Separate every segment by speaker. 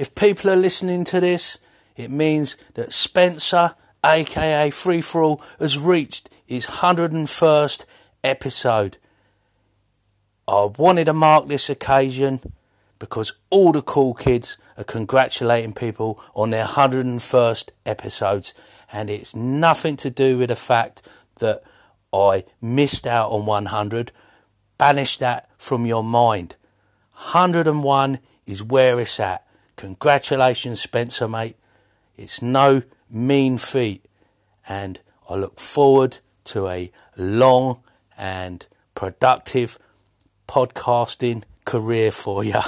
Speaker 1: If people are listening to this, it means that Spencer, aka Free Thrall, has reached his 101st episode. I wanted to mark this occasion because all the cool kids are congratulating people on their 101st episodes, and it's nothing to do with the fact that I missed out on 100. Banish that from your mind. 101 is where it's at. Congratulations, Spencer, mate. It's no mean feat, and I look forward to a long and productive podcasting career for you.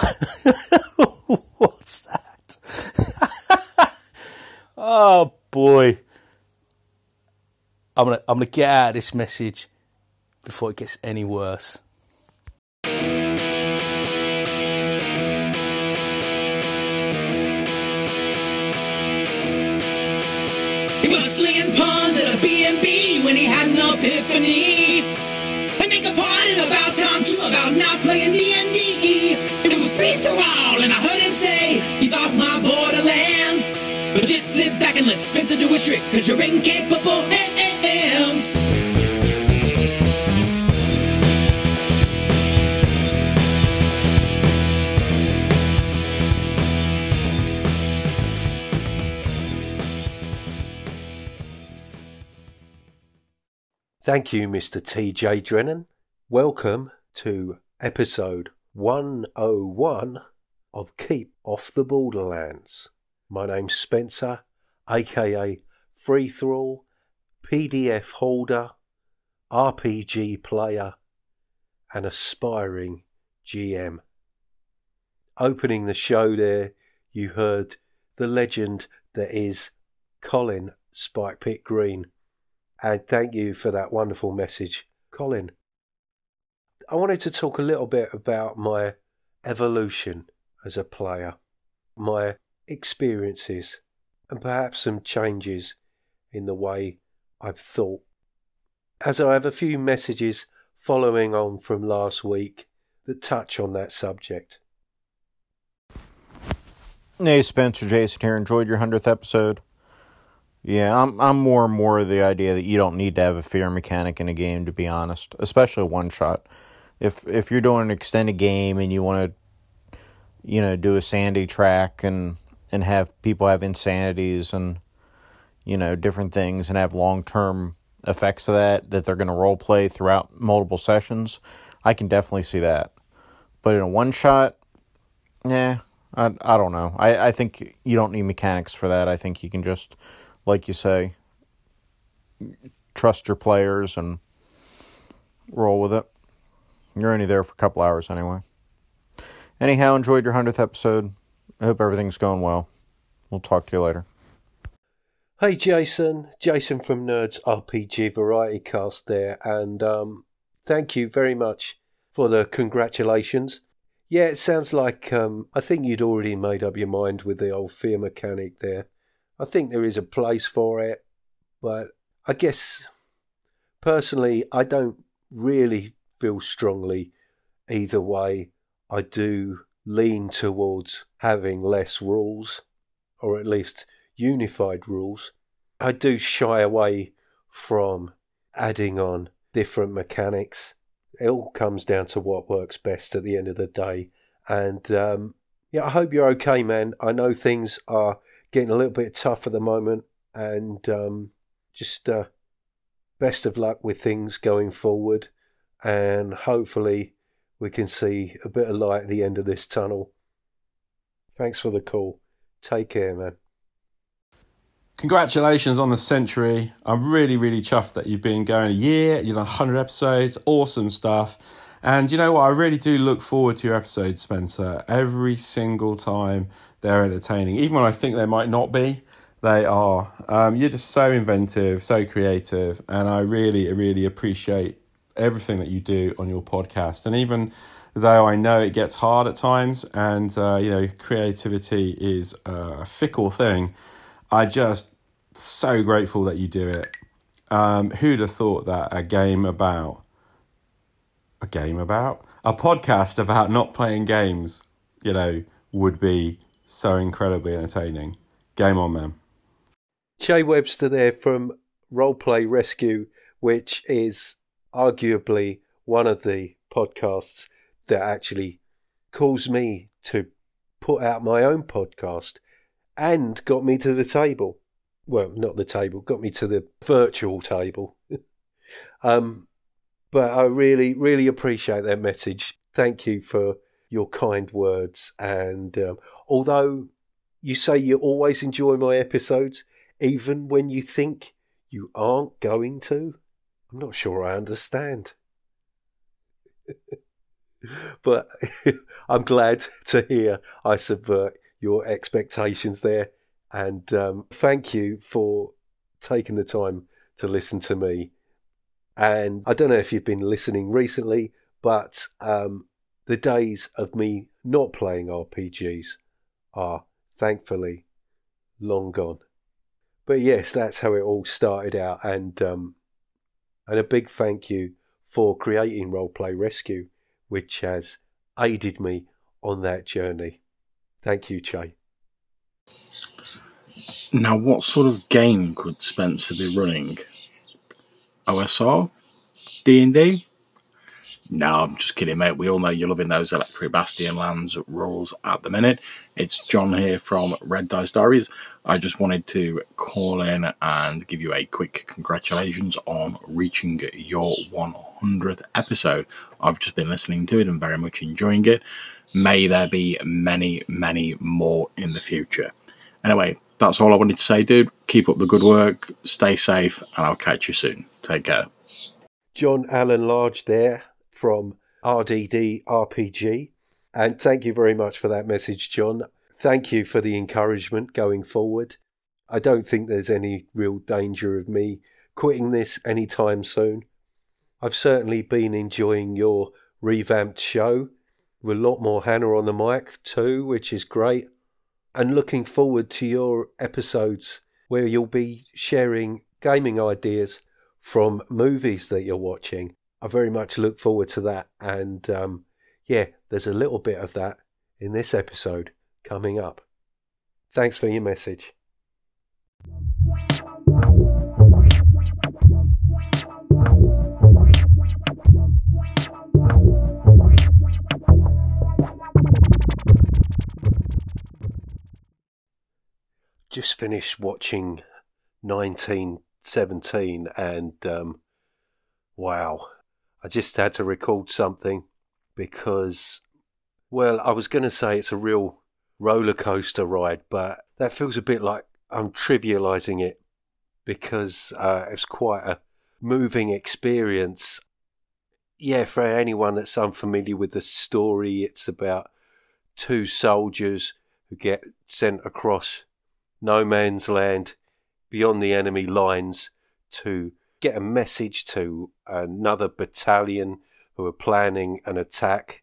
Speaker 1: What's that? oh boy. I'm gonna I'm gonna get out of this message before it gets any worse.
Speaker 2: Was slinging pawns at a B&B when he had an epiphany. And they complained about time too, about not playing D&D. It was free for all, and I heard him say, keep off my borderlands. But just sit back and let Spencer do his trick, cause you're incapable
Speaker 3: Thank you, Mr. TJ Drennan. Welcome to episode 101 of Keep Off the Borderlands. My name's Spencer, aka Free Thrall, PDF holder, RPG player, and aspiring GM. Opening the show there, you heard the legend that is Colin Spike Pit Green and thank you for that wonderful message, Colin. I wanted to talk a little bit about my evolution as a player, my experiences, and perhaps some changes in the way I've thought. As I have a few messages following on from last week that touch on that subject.
Speaker 4: Hey, Spencer Jason here. Enjoyed your 100th episode. Yeah, I'm I'm more and more of the idea that you don't need to have a fear mechanic in a game to be honest, especially one shot. If if you're doing an extended game and you want to you know, do a sanity track and and have people have insanities and you know, different things and have long-term effects of that that they're going to role play throughout multiple sessions, I can definitely see that. But in a one shot, yeah, I I don't know. I I think you don't need mechanics for that. I think you can just like you say, trust your players and roll with it. You're only there for a couple hours anyway. Anyhow, enjoyed your 100th episode. I hope everything's going well. We'll talk to you later.
Speaker 3: Hey Jason, Jason from Nerds RPG Variety Cast there, and um, thank you very much for the congratulations. Yeah, it sounds like um, I think you'd already made up your mind with the old fear mechanic there. I think there is a place for it, but I guess personally, I don't really feel strongly either way. I do lean towards having less rules, or at least unified rules. I do shy away from adding on different mechanics. It all comes down to what works best at the end of the day. And um, yeah, I hope you're okay, man. I know things are getting a little bit tough at the moment, and um, just uh, best of luck with things going forward, and hopefully we can see a bit of light at the end of this tunnel. Thanks for the call. Take care, man.
Speaker 5: Congratulations on the century. I'm really, really chuffed that you've been going a year, you know, 100 episodes, awesome stuff. And you know what? I really do look forward to your episodes, Spencer. Every single time they're entertaining. Even when I think they might not be, they are. Um, you're just so inventive, so creative, and I really, really appreciate everything that you do on your podcast. And even though I know it gets hard at times, and uh, you know, creativity is a fickle thing, I just so grateful that you do it. Um, who'd have thought that a game about a game about a podcast about not playing games, you know, would be so incredibly entertaining. Game on, man.
Speaker 3: Jay Webster there from Roleplay Rescue, which is arguably one of the podcasts that actually caused me to put out my own podcast and got me to the table. Well, not the table, got me to the virtual table. um, but I really, really appreciate that message. Thank you for your kind words. And um, although you say you always enjoy my episodes, even when you think you aren't going to, I'm not sure I understand. but I'm glad to hear I subvert your expectations there. And um, thank you for taking the time to listen to me. And I don't know if you've been listening recently, but um, the days of me not playing RPGs are thankfully long gone. But yes, that's how it all started out. And um, and a big thank you for creating Roleplay Rescue, which has aided me on that journey. Thank you, Jay.
Speaker 6: Now, what sort of game could Spencer be running? OSR? D&D? No, I'm just kidding, mate. We all know you're loving those Electric Bastion lands rules at the minute. It's John here from Red Dice Diaries. I just wanted to call in and give you a quick congratulations on reaching your 100th episode. I've just been listening to it and very much enjoying it. May there be many, many more in the future. Anyway, that's all I wanted to say, dude. Keep up the good work, stay safe, and I'll catch you soon. Take care.
Speaker 3: John Allen Large there from RDD RPG. And thank you very much for that message, John. Thank you for the encouragement going forward. I don't think there's any real danger of me quitting this anytime soon. I've certainly been enjoying your revamped show with a lot more Hannah on the mic too, which is great. And looking forward to your episodes where you'll be sharing gaming ideas from movies that you're watching. I very much look forward to that. And um, yeah, there's a little bit of that in this episode coming up. Thanks for your message. Just finished watching 1917 and um, wow, I just had to record something because, well, I was going to say it's a real roller coaster ride, but that feels a bit like I'm trivializing it because uh, it's quite a moving experience. Yeah, for anyone that's unfamiliar with the story, it's about two soldiers who get sent across no man's land beyond the enemy lines to get a message to another battalion who are planning an attack,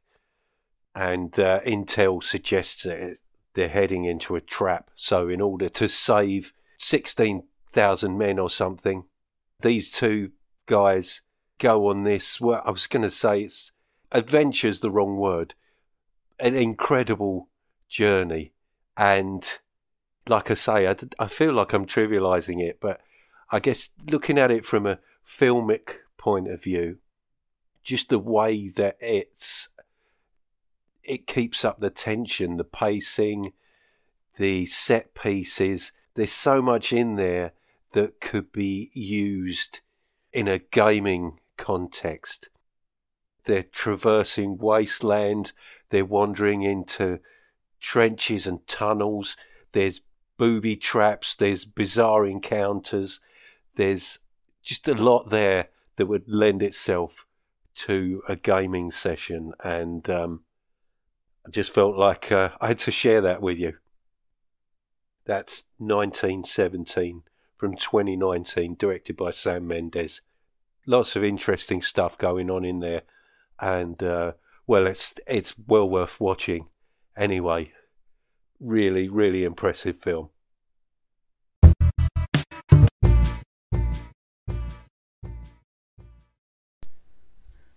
Speaker 3: and uh, intel suggests that they're heading into a trap. So, in order to save 16,000 men or something, these two guys go on this. Well, I was going to say it's adventure's the wrong word, an incredible journey. And like I say, I, I feel like I'm trivializing it, but I guess looking at it from a filmic point of view, just the way that it's it keeps up the tension, the pacing, the set pieces. There's so much in there that could be used in a gaming context. They're traversing wasteland, they're wandering into trenches and tunnels, there's booby traps, there's bizarre encounters, there's just a lot there that would lend itself to a gaming session, and um, I just felt like uh, I had to share that with you. That's 1917 from 2019, directed by Sam Mendes. Lots of interesting stuff going on in there, and uh, well, it's it's well worth watching. Anyway, really, really impressive film.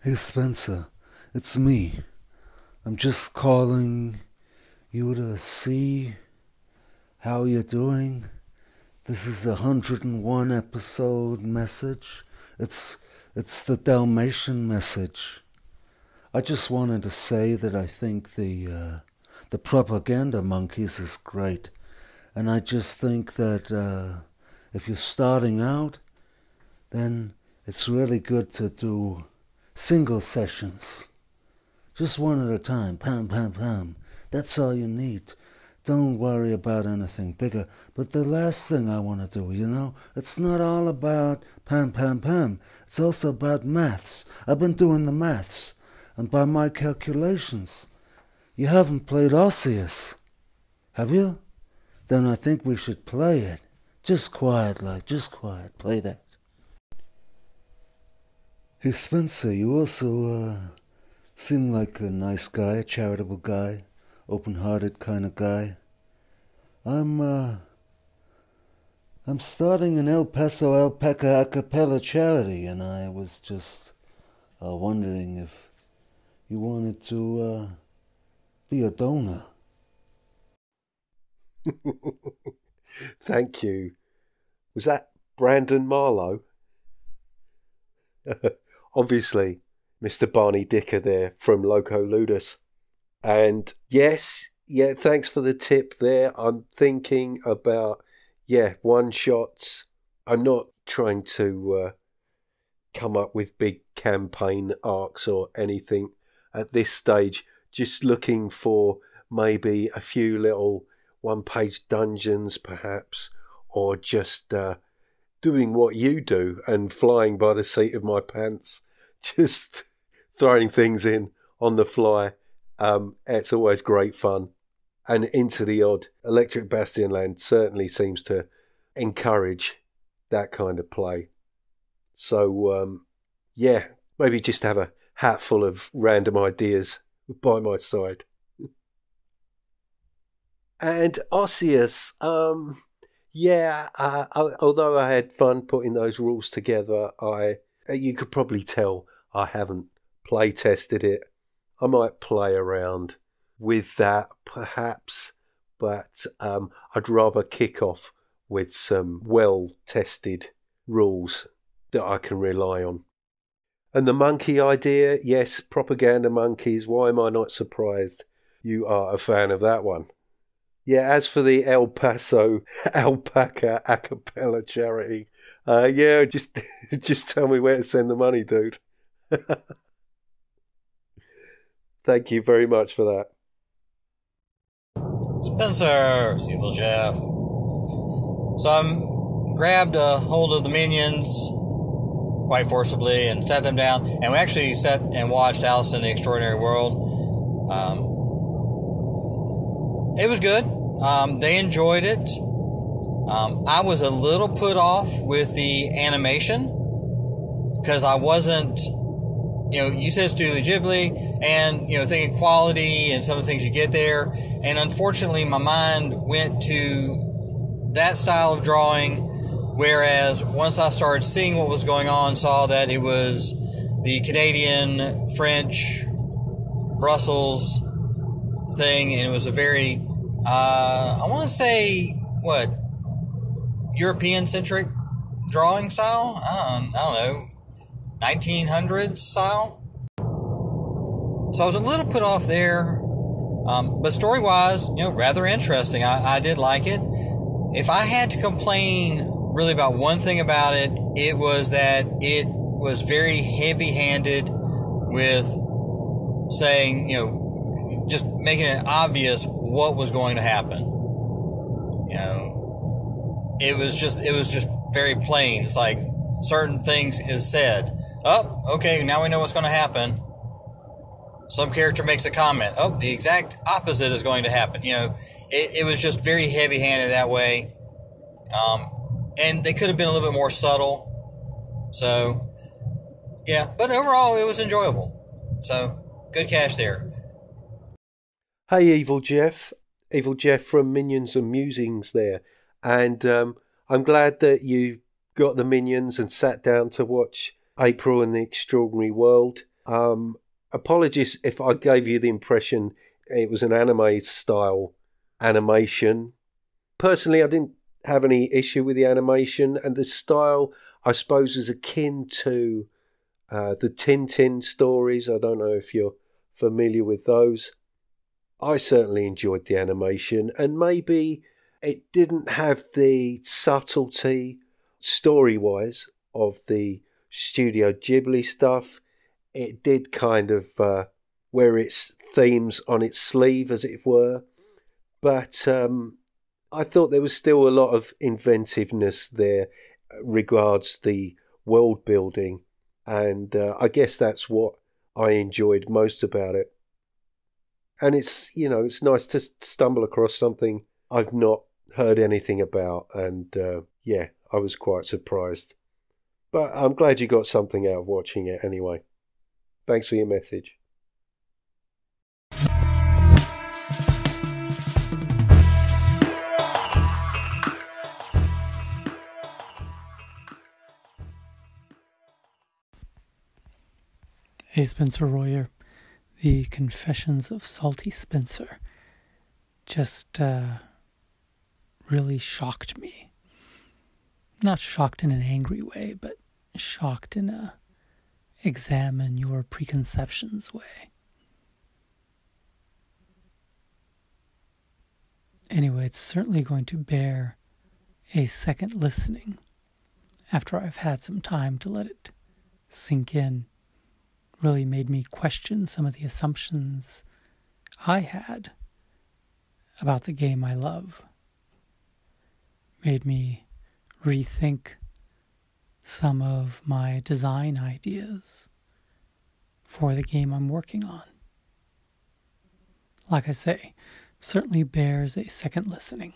Speaker 7: Hey Spencer, it's me. I'm just calling you to see how you're doing. This is a hundred and one episode message. It's it's the Dalmatian message. I just wanted to say that I think the uh, the propaganda monkeys is great, and I just think that uh, if you're starting out, then it's really good to do single sessions, just one at a time. Pam, pam, pam. That's all you need. Don't worry about anything bigger. But the last thing I want to do, you know, it's not all about pam, pam, pam. It's also about maths. I've been doing the maths. And by my calculations, you haven't played Osseous. Have you? Then I think we should play it. Just quiet, like, just quiet. Play that. Hey, Spencer, you also, uh, seem like a nice guy, a charitable guy open-hearted kind of guy. I'm uh I'm starting an El Paso Alpaca a cappella charity and I was just uh, wondering if you wanted to uh, be a donor.
Speaker 3: Thank you. Was that Brandon Marlowe? Obviously, Mr. Barney Dicker there from Loco Ludus. And yes, yeah, thanks for the tip there. I'm thinking about, yeah, one shots. I'm not trying to uh, come up with big campaign arcs or anything at this stage. Just looking for maybe a few little one page dungeons, perhaps, or just uh, doing what you do and flying by the seat of my pants, just throwing things in on the fly um, it's always great fun. And Into the Odd, Electric Bastionland certainly seems to encourage that kind of play. So, um, yeah, maybe just have a hat full of random ideas by my side. and Osseous, um, yeah, uh, although I had fun putting those rules together, I you could probably tell I haven't play tested it I might play around with that perhaps, but um, I'd rather kick off with some well tested rules that I can rely on. And the monkey idea, yes, propaganda monkeys. Why am I not surprised you are a fan of that one? Yeah, as for the El Paso Alpaca a cappella charity, uh, yeah, just just tell me where to send the money, dude. Thank you very much for that.
Speaker 8: Spencer, Evil Jeff. So I grabbed a hold of the minions quite forcibly and set them down, and we actually sat and watched Alice in the Extraordinary World. Um, it was good. Um, they enjoyed it. Um, I was a little put off with the animation because I wasn't you know, you said Studio Ghibli, and you know, thinking quality and some of the things you get there. And unfortunately, my mind went to that style of drawing. Whereas once I started seeing what was going on, saw that it was the Canadian, French, Brussels thing, and it was a very, uh, I want to say, what, European centric drawing style? I don't, know 1900s style. So I was a little put off there. Um, but story wise, you know, rather interesting. I, I did like it. If I had to complain really about one thing about it, it was that it was very heavy handed with saying, you know, just making it obvious what was going to happen. You know, it was just, it was just very plain. It's like certain things is said Oh, okay, now we know what's going to happen. Some character makes a comment. Oh, the exact opposite is going to happen. You know, it, it was just very heavy handed that way. Um, and they could have been a little bit more subtle. So, yeah, but overall, it was enjoyable. So, good cash there.
Speaker 3: Hey, Evil Jeff. Evil Jeff from Minions and Musings there. And um, I'm glad that you got the Minions and sat down to watch April in the Extraordinary World. Um, apologies if I gave you the impression it was an anime style animation. Personally, I didn't have any issue with the animation and the style. I suppose is akin to uh, the Tintin stories. I don't know if you're familiar with those. I certainly enjoyed the animation, and maybe it didn't have the subtlety story wise of the Studio Ghibli stuff. It did kind of uh, wear its themes on its sleeve, as it were. But um, I thought there was still a lot of inventiveness there regards the world building, and uh, I guess that's what I enjoyed most about it. And it's you know it's nice to stumble across something I've not heard anything about, and uh, yeah, I was quite surprised. But I'm glad you got something out of watching it anyway. Thanks for your message.
Speaker 9: Hey, Spencer Royer. The Confessions of Salty Spencer just uh, really shocked me. Not shocked in an angry way, but shocked in a examine your preconceptions way. Anyway, it's certainly going to bear a second listening after I've had some time to let it sink in really made me question some of the assumptions I had about the game I love. Made me rethink some of my design ideas for the game I'm working on. Like I say, certainly bears a second listening.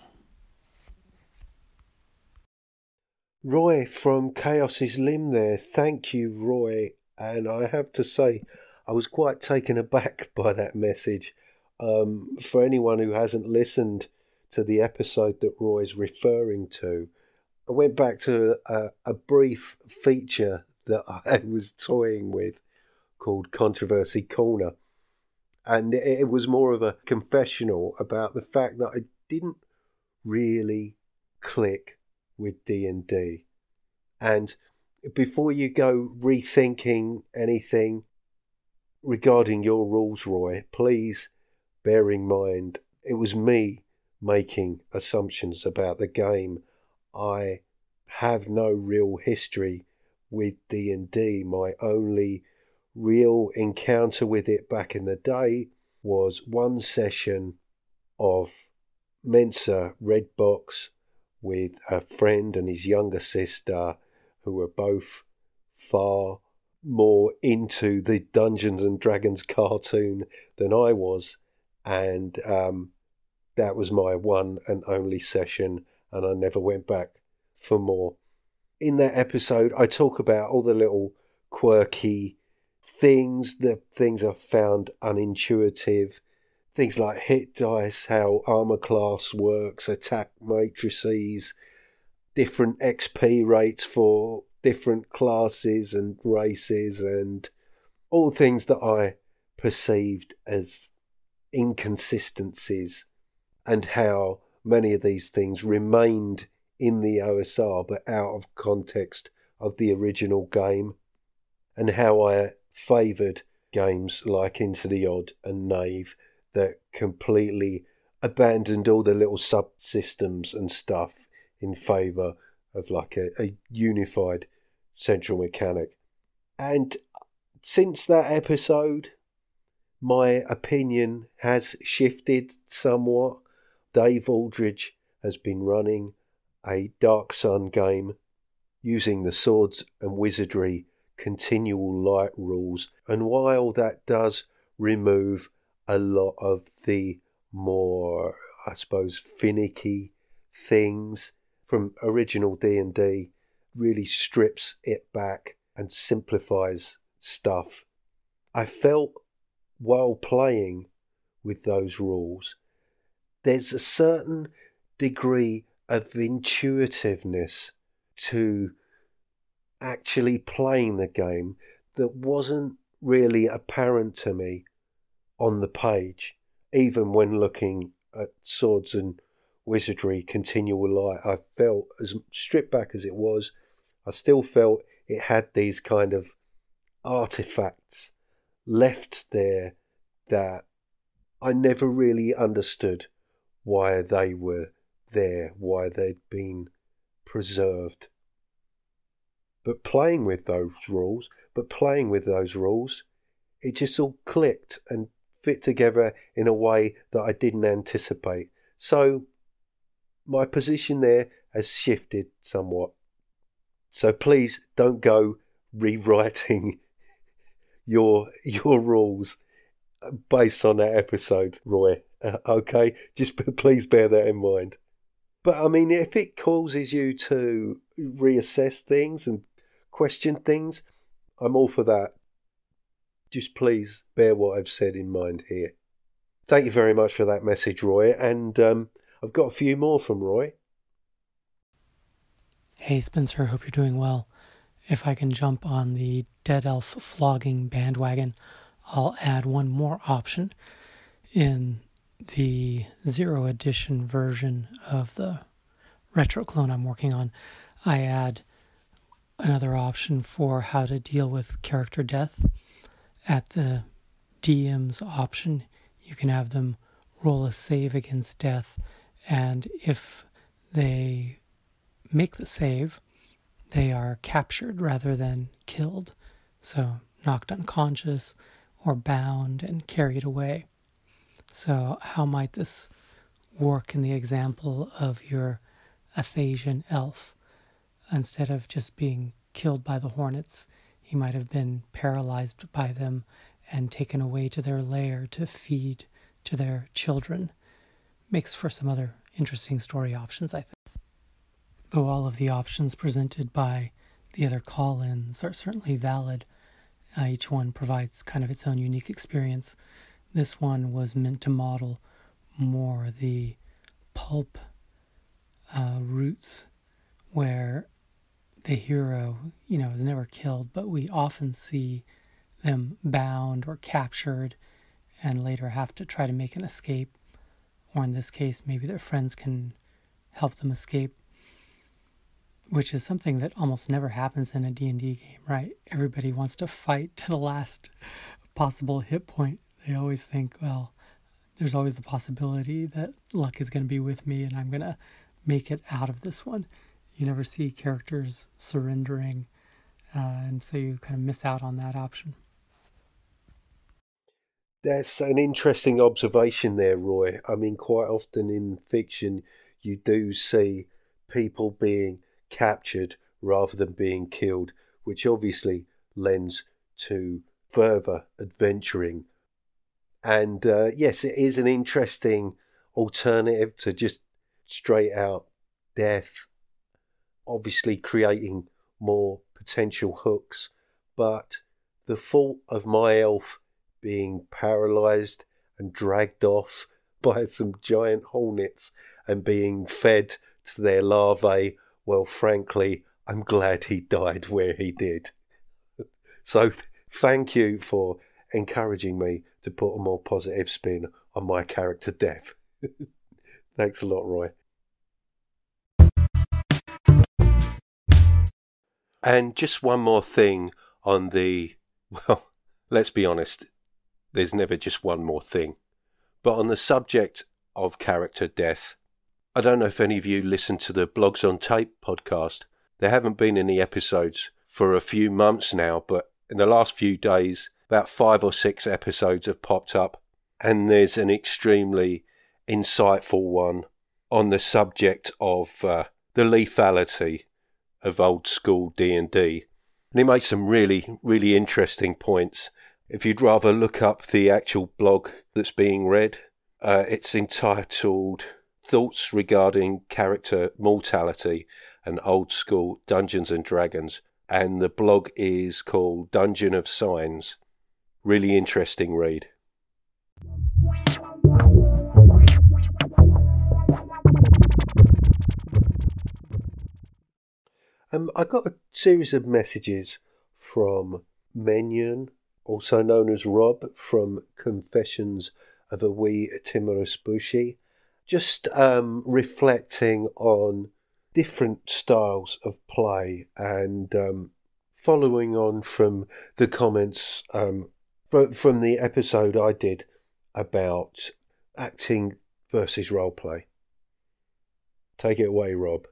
Speaker 3: Roy from Chaos's Limb there. Thank you, Roy. And I have to say, I was quite taken aback by that message. Um, for anyone who hasn't listened to the episode that Roy's referring to, I went back to a, a brief feature that I was toying with called Controversy Corner. And it, it was more of a confessional about the fact that I didn't really click with D&D. And before you go rethinking anything regarding your rules, Roy, please bear in mind it was me making assumptions about the game. I have no real history with D&D. My only real encounter with it back in the day was one session of Mentzer Red Box with a friend and his younger sister who were both far more into the Dungeons and Dragons cartoon than I was, and um, that was my one and only session, and I never went back for more. In that episode, I talk about all the little quirky things, the things I found unintuitive, things like hit dice, how armor class works, attack matrices, different XP rates for different classes and races and all things that I perceived as inconsistencies and how many of these things remained in the OSR but out of context of the original game and how I favoured games like Into the Odd and Knave that completely abandoned all the little subsystems and stuff in favour of like a, a unified central mechanic. And since that episode, my opinion has shifted somewhat. Dave Aldridge has been running a Dark Sun game using the swords and wizardry continual light rules. And while that does remove a lot of the more, I suppose, finicky things from original D&D really strips it back and simplifies stuff. I felt while playing with those rules, there's a certain degree of intuitiveness to actually playing the game that wasn't really apparent to me on the page. even when looking at swords and wizardry continual light, I felt as stripped back as it was, I still felt it had these kind of artifacts left there that I never really understood why they were there, why they'd been preserved. But playing with those rules, but playing with those rules, it just all clicked and fit together in a way that I didn't anticipate. So my position there has shifted somewhat. So please don't go rewriting your your rules based on that episode, Roy. Uh, okay, just please bear that in mind. But I mean, if it causes you to reassess things and question things, I'm all for that. Just please bear what I've said in mind here. Thank you very much for that message, Roy. And um, I've got a few more from Roy.
Speaker 9: Hey, Spencer, hope you're doing well. If I can jump on the Dead Elf flogging bandwagon, I'll add one more option. In the zero edition version of the retro clone I'm working on, I add another option for how to deal with character death. At the DM's option, you can have them roll a save against death, and if they make the save, they are captured rather than killed. So, knocked unconscious or bound and carried away. So, how might this work in the example of your Athasian elf? Instead of just being killed by the hornets, he might have been paralyzed by them and taken away to their lair to feed to their children. Makes for some other interesting story options, I think. Though all of the options presented by the other call ins are certainly valid, uh, each one provides kind of its own unique experience. This one was meant to model more the pulp uh, roots where the hero, you know, is never killed, but we often see them bound or captured and later have to try to make an escape. Or in this case, maybe their friends can help them escape, which is something that almost never happens in a D&D game, right? Everybody wants to fight to the last possible hit point. They always think, well, there's always the possibility that luck is going to be with me and I'm going to make it out of this one you never see characters surrendering, uh, and so you kind of miss out on that option.
Speaker 3: That's an interesting observation there, Roy. I mean, quite often in fiction, you do see people being captured rather than being killed, which obviously lends to further adventuring. And uh, yes, it is an interesting alternative to just straight out death obviously creating more potential hooks, but the fault of my elf being paralyzed and dragged off by some giant hornets and being fed to their larvae, well, frankly, I'm glad he died where he did. so, thank you for encouraging me to put a more positive spin on my character death. Thanks a lot, Roy. And just one more thing on the, well, let's be honest, there's never just one more thing. But on the subject of character death, I don't know if any of you listen to the Blogs on Tape podcast. There haven't been any episodes for a few months now, but in the last few days, about five or six episodes have popped up, and there's an extremely insightful one on the subject of uh, the lethality of old school D&D. And he makes some really, really interesting points. If you'd rather look up the actual blog that's being read, uh, it's entitled Thoughts Regarding Character Mortality and Old School Dungeons and Dragons. And the blog is called Dungeon of Signs. Really interesting read. Um, I got a series of messages from Menyon, also known as Rob, from Confessions of a wee timorous beastie, just um, reflecting on different styles of play and um, following on from the comments um, from, from the episode I did about acting versus role play. Take it away, Rob.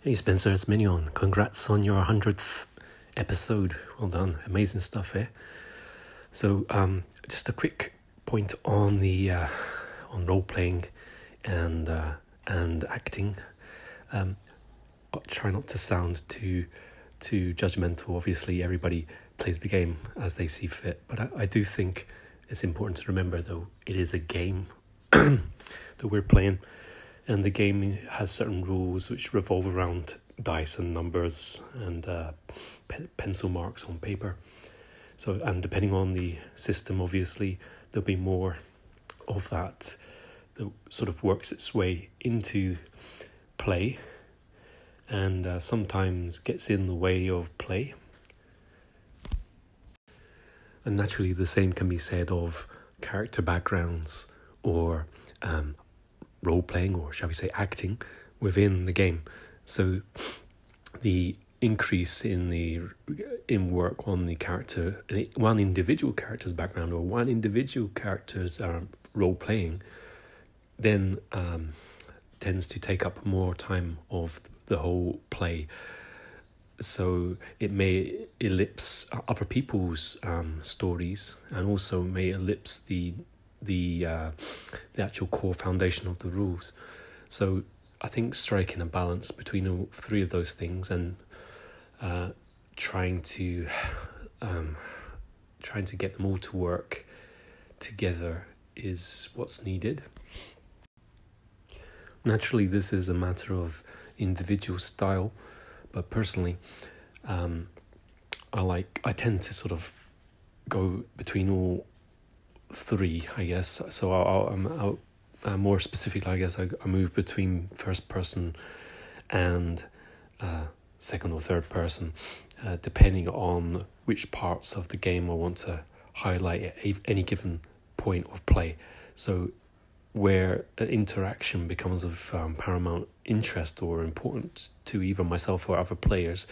Speaker 10: Hey Spencer, it's Minion. Congrats on your 100th episode. Well done. Amazing stuff, eh? So, um, just a quick point on the uh, on role playing and uh, and acting. Um, I'll try not to sound too too judgmental. Obviously, everybody plays the game as they see fit, but I, I do think it's important to remember, though, it is a game that we're playing and the game has certain rules which revolve around dice and numbers and uh, pe- pencil marks on paper. So, and depending on the system, obviously, there'll be more of that that sort of works its way into play and uh, sometimes gets in the way of play. And naturally, the same can be said of character backgrounds or um, role playing, or shall we say, acting within the game. So the increase in the in work on the character one individual character's background or one individual character's uh, role playing then um, tends to take up more time of the whole play so it may ellipse other people's um, stories and also may ellipse the the uh, the actual core foundation of the rules. So I think striking a balance between all three of those things and uh, trying to um, trying to get them all to work together is what's needed. Naturally, this is a matter of individual style, but personally, um, I like I tend to sort of go between all three, I guess. So I'll, I'll, uh, more specifically, I guess I, move between first person and uh, second or third person, uh, depending on which parts of the game I want to highlight at any given point of play. So where an interaction becomes of um, paramount interest or importance to either myself or other players,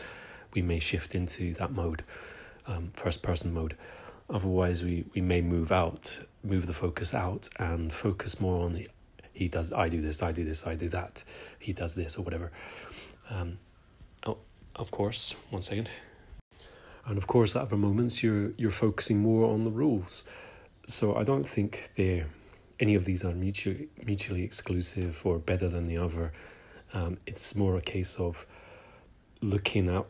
Speaker 10: we may shift into that mode, um, first person mode. Otherwise, we, we may move out, move the focus out, and focus more on the he does, I do this, I do this, I do that, he does this, or whatever. Um, oh, of course, one second. And of course, at other moments, you're you're focusing more on the rules. So I don't think they any of these are mutually mutually exclusive or better than the other. Um, it's more a case of looking at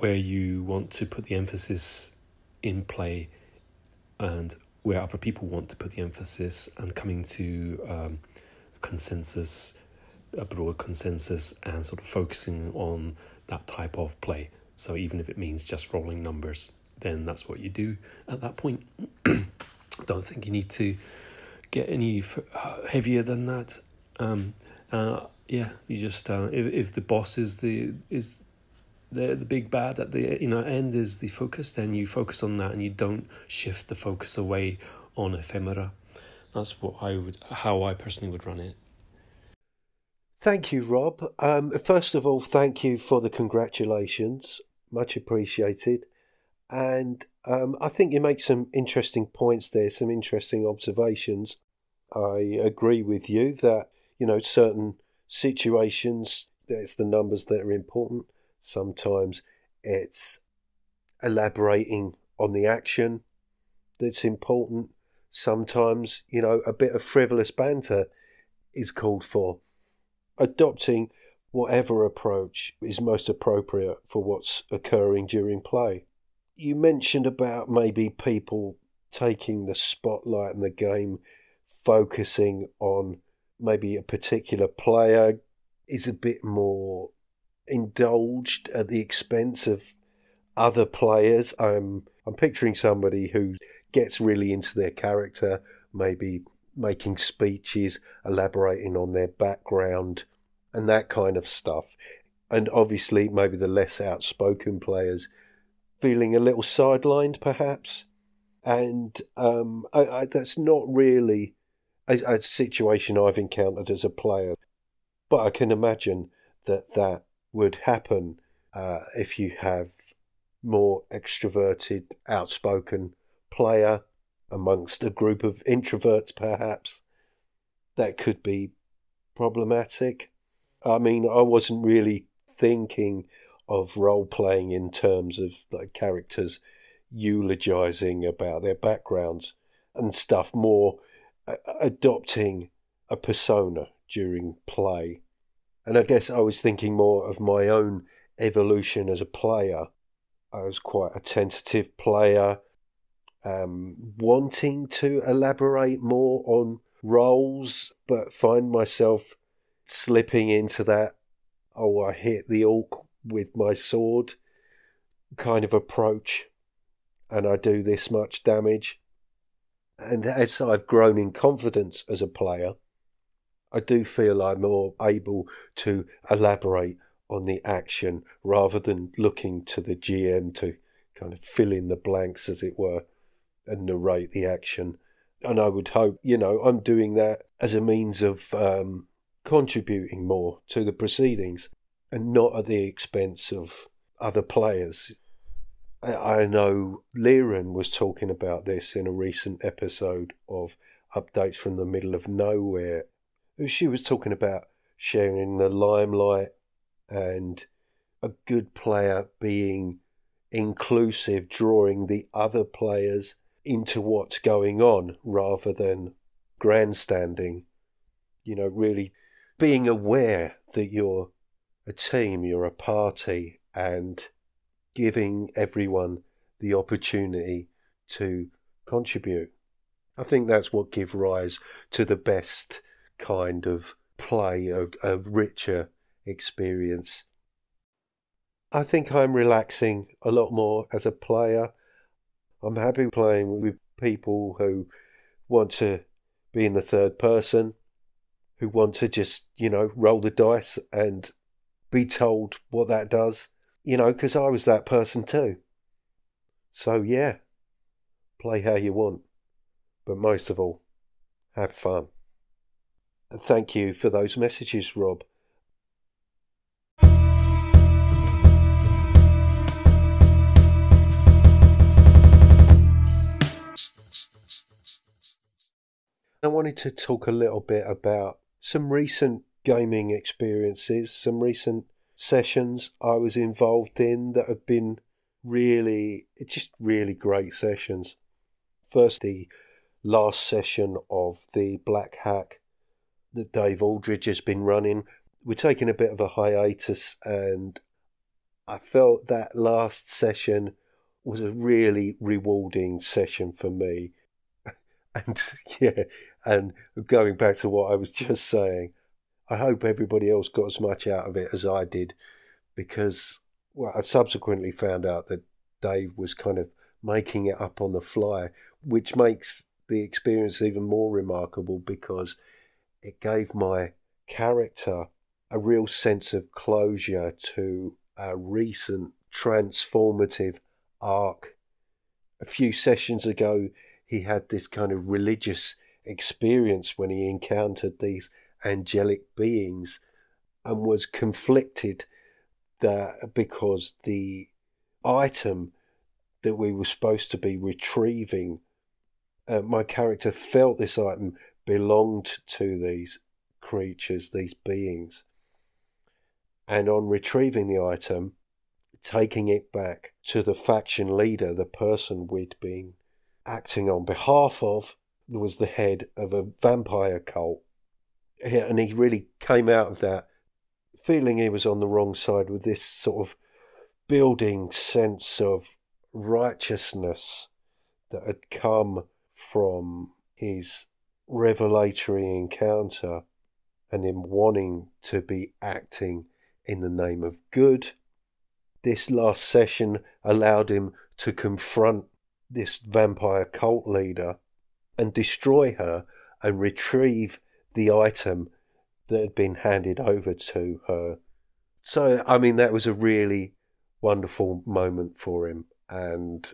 Speaker 10: where you want to put the emphasis in play and where other people want to put the emphasis and coming to um, consensus, a broad consensus, and sort of focusing on that type of play. So even if it means just rolling numbers, then that's what you do at that point. Don't think you need to get any uh, heavier than that. Um, uh, yeah, you just uh, if if the boss is the is the the big bad at the you know end is the focus, then you focus on that and you don't shift the focus away on ephemera. That's what I would how I personally would run it.
Speaker 3: Thank you, Rob. Um, first of all, thank you for the congratulations. Much appreciated. And um, I think you make some interesting points there, some interesting observations. I agree with you that, you know, certain situations, it's the numbers that are important. Sometimes it's elaborating on the action that's important. Sometimes, you know, a bit of frivolous banter is called for. Adopting whatever approach is most appropriate for what's occurring during play. You mentioned about maybe people taking the spotlight in the game, focusing on maybe a particular player is a bit more indulged at the expense of other players. I'm I'm picturing somebody who gets really into their character, maybe making speeches, elaborating on their background, and that kind of stuff. And obviously, maybe the less outspoken players feeling a little sidelined, perhaps. and um, I, I, that's not really a, a situation I've encountered as a player. But I can imagine that that would happen uh, if you have more extroverted, outspoken player amongst a group of introverts, perhaps. That could be problematic. I mean, I wasn't really thinking of role playing in terms of like characters eulogizing about their backgrounds and stuff, more uh, adopting a persona during play. And I guess I was thinking more of my own evolution as a player. I was quite a tentative player, um, wanting to elaborate more on roles, but find myself slipping into that, oh, I hit the orc with my sword kind of approach, and I do this much damage. And as I've grown in confidence as a player, I do feel I'm more able to elaborate on the action rather than looking to the GM to kind of fill in the blanks, as it were, and narrate the action. And I would hope, you know, I'm doing that as a means of um, contributing more to the proceedings and not at the expense of other players. I know Liren was talking about this in a recent episode of Updates from the Middle of Nowhere. She was talking about sharing the limelight and a good player being inclusive, drawing the other players into what's going on rather than grandstanding. You know, really being aware that you're a team, you're a party, and giving everyone the opportunity to contribute. I think that's what gives rise to the best kind of play, a, a richer experience. I think I'm relaxing a lot more as a player. I'm happy playing with people who want to be in the third person, who want to just, you know, roll the dice and be told what that does you know, because I was that person too. So, yeah, play how you want, but most of all, have fun. Thank you for those messages, Rob. I wanted to talk a little bit about some recent gaming experiences, some recent sessions I was involved in that have been really, just really great sessions. First, the last session of the Black Hack that Dave Aldridge has been running. We're taking a bit of a hiatus, and I felt that last session was a really rewarding session for me. And yeah, and going back to what I was just saying, I hope everybody else got as much out of it as I did because well, I subsequently found out that Dave was kind of making it up on the fly, which makes the experience even more remarkable because it gave my character a real sense of closure to a recent transformative arc. A few sessions ago, he had this kind of religious experience when he encountered these angelic beings and was conflicted that because the item that we were supposed to be retrieving, uh, my character felt this item belonged to these creatures, these beings. And on retrieving the item, taking it back to the faction leader, the person we'd been acting on behalf of, was the head of a vampire cult and he really came out of that feeling he was on the wrong side with this sort of building sense of righteousness that had come from his revelatory encounter and in wanting to be acting in the name of good. This last session allowed him to confront this vampire cult leader and destroy her and retrieve the item that had been handed over to her. So, I mean, that was a really wonderful moment for him. And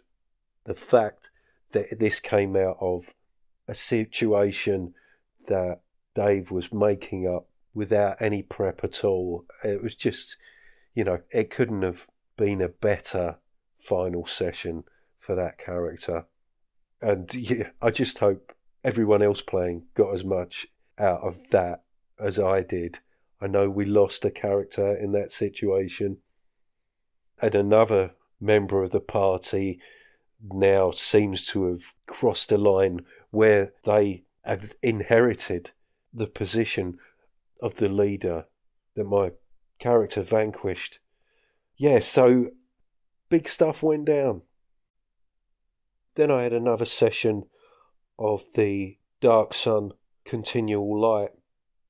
Speaker 3: the fact that this came out of a situation that Dave was making up without any prep at all. It was just, you know, it couldn't have been a better final session for that character. And yeah, I just hope everyone else playing got as much out of that as I did. I know we lost a character in that situation. And another member of the party now seems to have crossed a line where they had inherited the position of the leader that my character vanquished. Yeah, so big stuff went down. Then I had another session of the Dark Sun Continual Light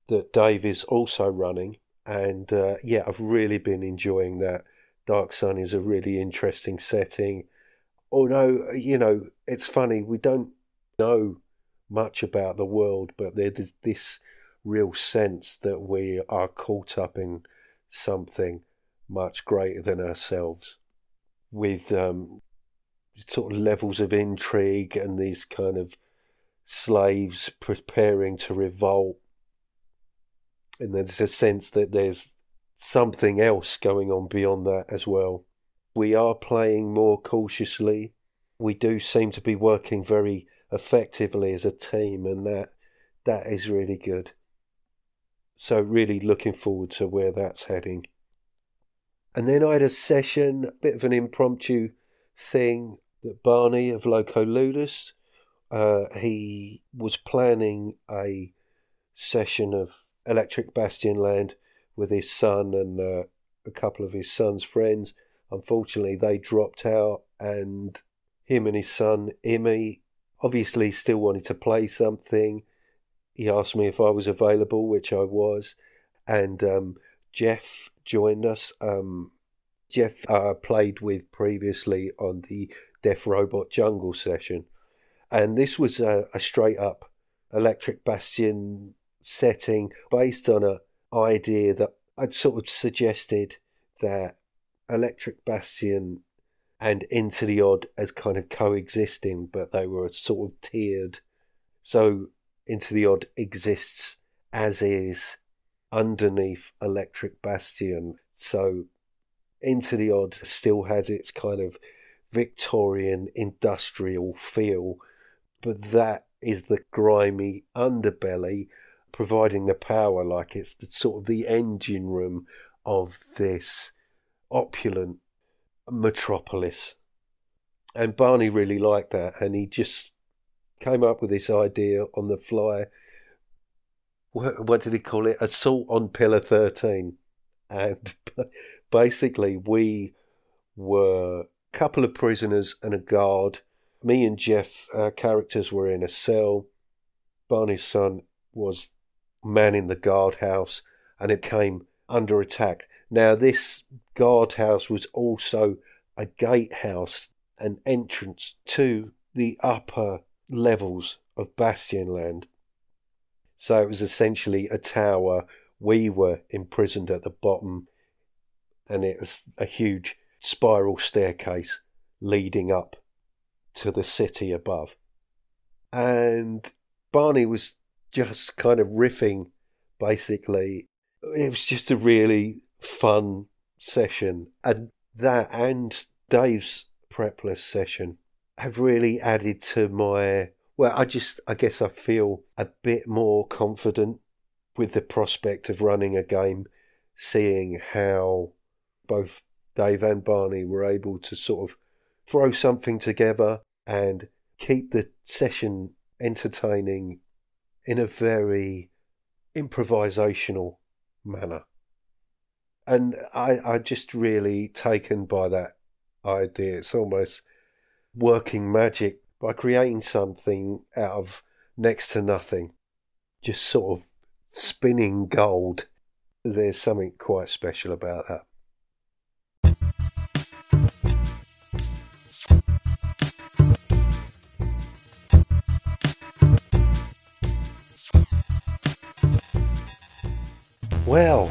Speaker 3: that Dave is also running, and uh, yeah, I've really been enjoying that. Dark Sun is a really interesting setting. Although, you know, it's funny, we don't know much about the world, but there's this real sense that we are caught up in something much greater than ourselves with um, sort of levels of intrigue and these kind of slaves preparing to revolt. And there's a sense that there's something else going on beyond that as well. We are playing more cautiously. We do seem to be working very effectively as a team, and that that is really good. So, really looking forward to where that's heading. And then I had a session, a bit of an impromptu thing that Barney of Loco Ludus, uh, he was planning a session of Electric Bastionland with his son and uh, a couple of his son's friends. Unfortunately, they dropped out, and him and his son, Imi, obviously still wanted to play something. He asked me if I was available, which I was, and um, Jeff joined us. Um, Jeff uh, played with previously on the Death Robot Jungle session, and this was a, a straight up Electric Bastion setting based on a idea that I'd sort of suggested that Electric Bastion and Into the Odd as kind of coexisting, but they were sort of tiered. So Into the Odd exists as is underneath Electric Bastion. So Into the Odd still has its kind of Victorian industrial feel, but that is the grimy underbelly providing the power like it's the sort of the engine room of this opulent metropolis. And Barney really liked that, and he just came up with this idea on the fly. What, what did he call it? Assault on Pillar 13. And basically, we were a couple of prisoners and a guard. Me and Jeff, our characters were in a cell. Barney's son was manning the guardhouse, and it came under attack. Now, this guardhouse was also a gatehouse, an entrance to the upper levels of Bastionland. So it was essentially a tower. We were imprisoned at the bottom, and it was a huge spiral staircase leading up to the city above. And Barney was just kind of riffing, basically. It was just a really fun session. And that and Dave's prepless session have really added to my. Well, I just, I guess I feel a bit more confident with the prospect of running a game, seeing how both Dave and Barney were able to sort of throw something together and keep the session entertaining in a very improvisational manner. And I, I just really taken by that idea. It's almost working magic by creating something out of next to nothing, just sort of spinning gold. There's something quite special about that. Well,